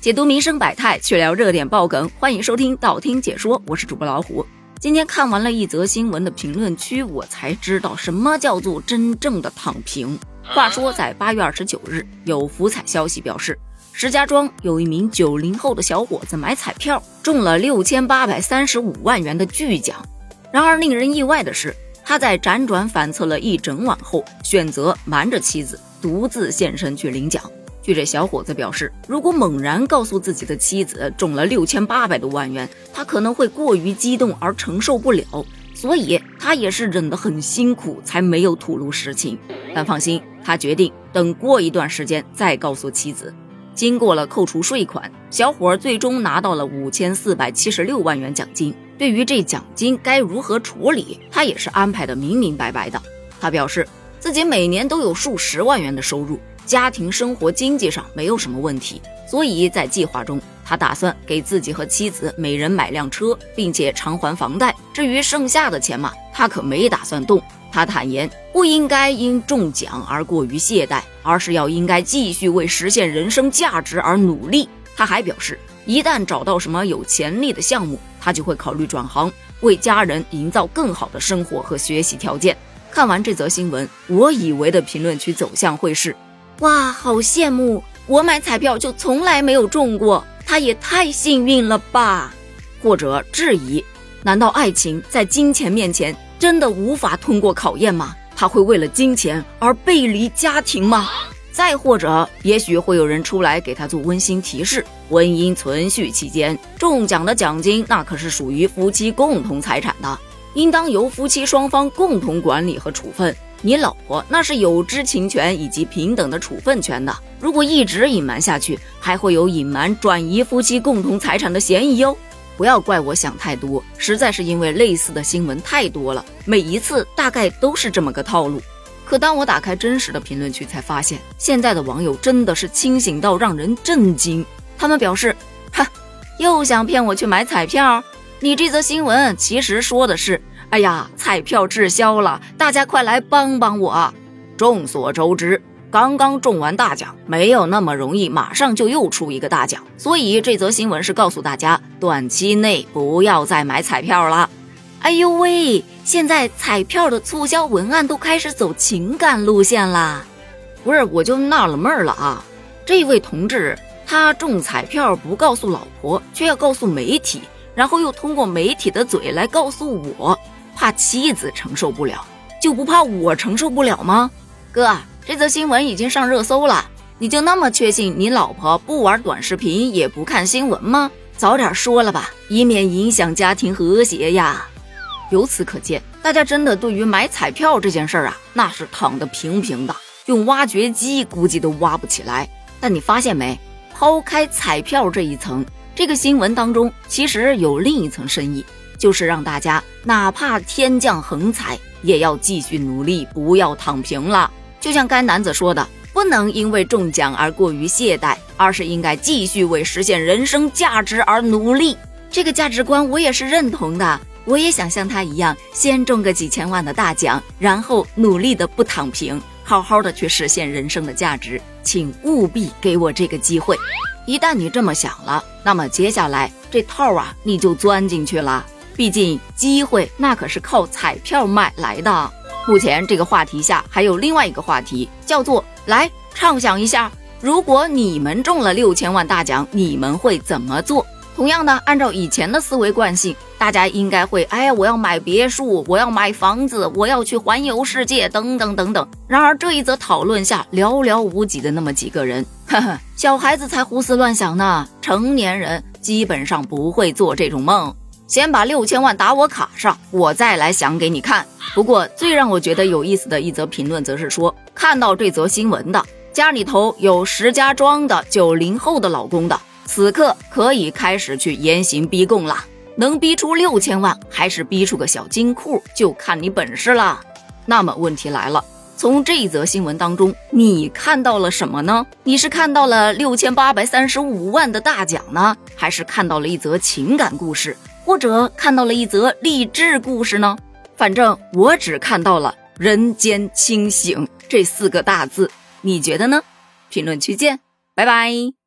解读民生百态，去聊热点爆梗，欢迎收听道听解说，我是主播老虎。今天看完了一则新闻的评论区，我才知道什么叫做真正的躺平。话说，在八月二十九日，有福彩消息表示，石家庄有一名九零后的小伙子买彩票中了六千八百三十五万元的巨奖。然而，令人意外的是，他在辗转反侧了一整晚后，选择瞒着妻子，独自现身去领奖。据这小伙子表示，如果猛然告诉自己的妻子中了六千八百多万元，他可能会过于激动而承受不了，所以他也是忍得很辛苦，才没有吐露实情。但放心，他决定等过一段时间再告诉妻子。经过了扣除税款，小伙最终拿到了五千四百七十六万元奖金。对于这奖金该如何处理，他也是安排的明明白白的。他表示自己每年都有数十万元的收入，家庭生活经济上没有什么问题，所以在计划中，他打算给自己和妻子每人买辆车，并且偿还房贷。至于剩下的钱嘛，他可没打算动。他坦言，不应该因中奖而过于懈怠，而是要应该继续为实现人生价值而努力。他还表示，一旦找到什么有潜力的项目，他就会考虑转行，为家人营造更好的生活和学习条件。看完这则新闻，我以为的评论区走向会是：哇，好羡慕！我买彩票就从来没有中过，他也太幸运了吧？或者质疑：难道爱情在金钱面前真的无法通过考验吗？他会为了金钱而背离家庭吗？再或者，也许会有人出来给他做温馨提示：婚姻存续期间中奖的奖金，那可是属于夫妻共同财产的，应当由夫妻双方共同管理和处分。你老婆那是有知情权以及平等的处分权的。如果一直隐瞒下去，还会有隐瞒转移夫妻共同财产的嫌疑哟。不要怪我想太多，实在是因为类似的新闻太多了，每一次大概都是这么个套路。可当我打开真实的评论区，才发现现在的网友真的是清醒到让人震惊。他们表示：“哈，又想骗我去买彩票？你这则新闻其实说的是，哎呀，彩票滞销了，大家快来帮帮我。”众所周知，刚刚中完大奖，没有那么容易，马上就又出一个大奖。所以这则新闻是告诉大家，短期内不要再买彩票了。哎呦喂！现在彩票的促销文案都开始走情感路线啦，不是？我就纳了闷了啊！这位同志他中彩票不告诉老婆，却要告诉媒体，然后又通过媒体的嘴来告诉我，怕妻子承受不了，就不怕我承受不了吗？哥，这则新闻已经上热搜了，你就那么确信你老婆不玩短视频也不看新闻吗？早点说了吧，以免影响家庭和谐呀！由此可见，大家真的对于买彩票这件事儿啊，那是躺得平平的，用挖掘机估计都挖不起来。但你发现没？抛开彩票这一层，这个新闻当中其实有另一层深意，就是让大家哪怕天降横财，也要继续努力，不要躺平了。就像该男子说的，不能因为中奖而过于懈怠，而是应该继续为实现人生价值而努力。这个价值观我也是认同的。我也想像他一样，先中个几千万的大奖，然后努力的不躺平，好好的去实现人生的价值。请务必给我这个机会。一旦你这么想了，那么接下来这套啊，你就钻进去了。毕竟机会那可是靠彩票买来的。目前这个话题下还有另外一个话题，叫做来畅想一下，如果你们中了六千万大奖，你们会怎么做？同样的，按照以前的思维惯性，大家应该会，哎呀，我要买别墅，我要买房子，我要去环游世界，等等等等。然而这一则讨论下，寥寥无几的那么几个人，呵呵，小孩子才胡思乱想呢，成年人基本上不会做这种梦。先把六千万打我卡上，我再来想给你看。不过最让我觉得有意思的一则评论，则是说，看到这则新闻的家里头有石家庄的九零后的老公的。此刻可以开始去严刑逼供了，能逼出六千万，还是逼出个小金库，就看你本事了。那么问题来了，从这则新闻当中，你看到了什么呢？你是看到了六千八百三十五万的大奖呢，还是看到了一则情感故事，或者看到了一则励志故事呢？反正我只看到了“人间清醒”这四个大字，你觉得呢？评论区见，拜拜。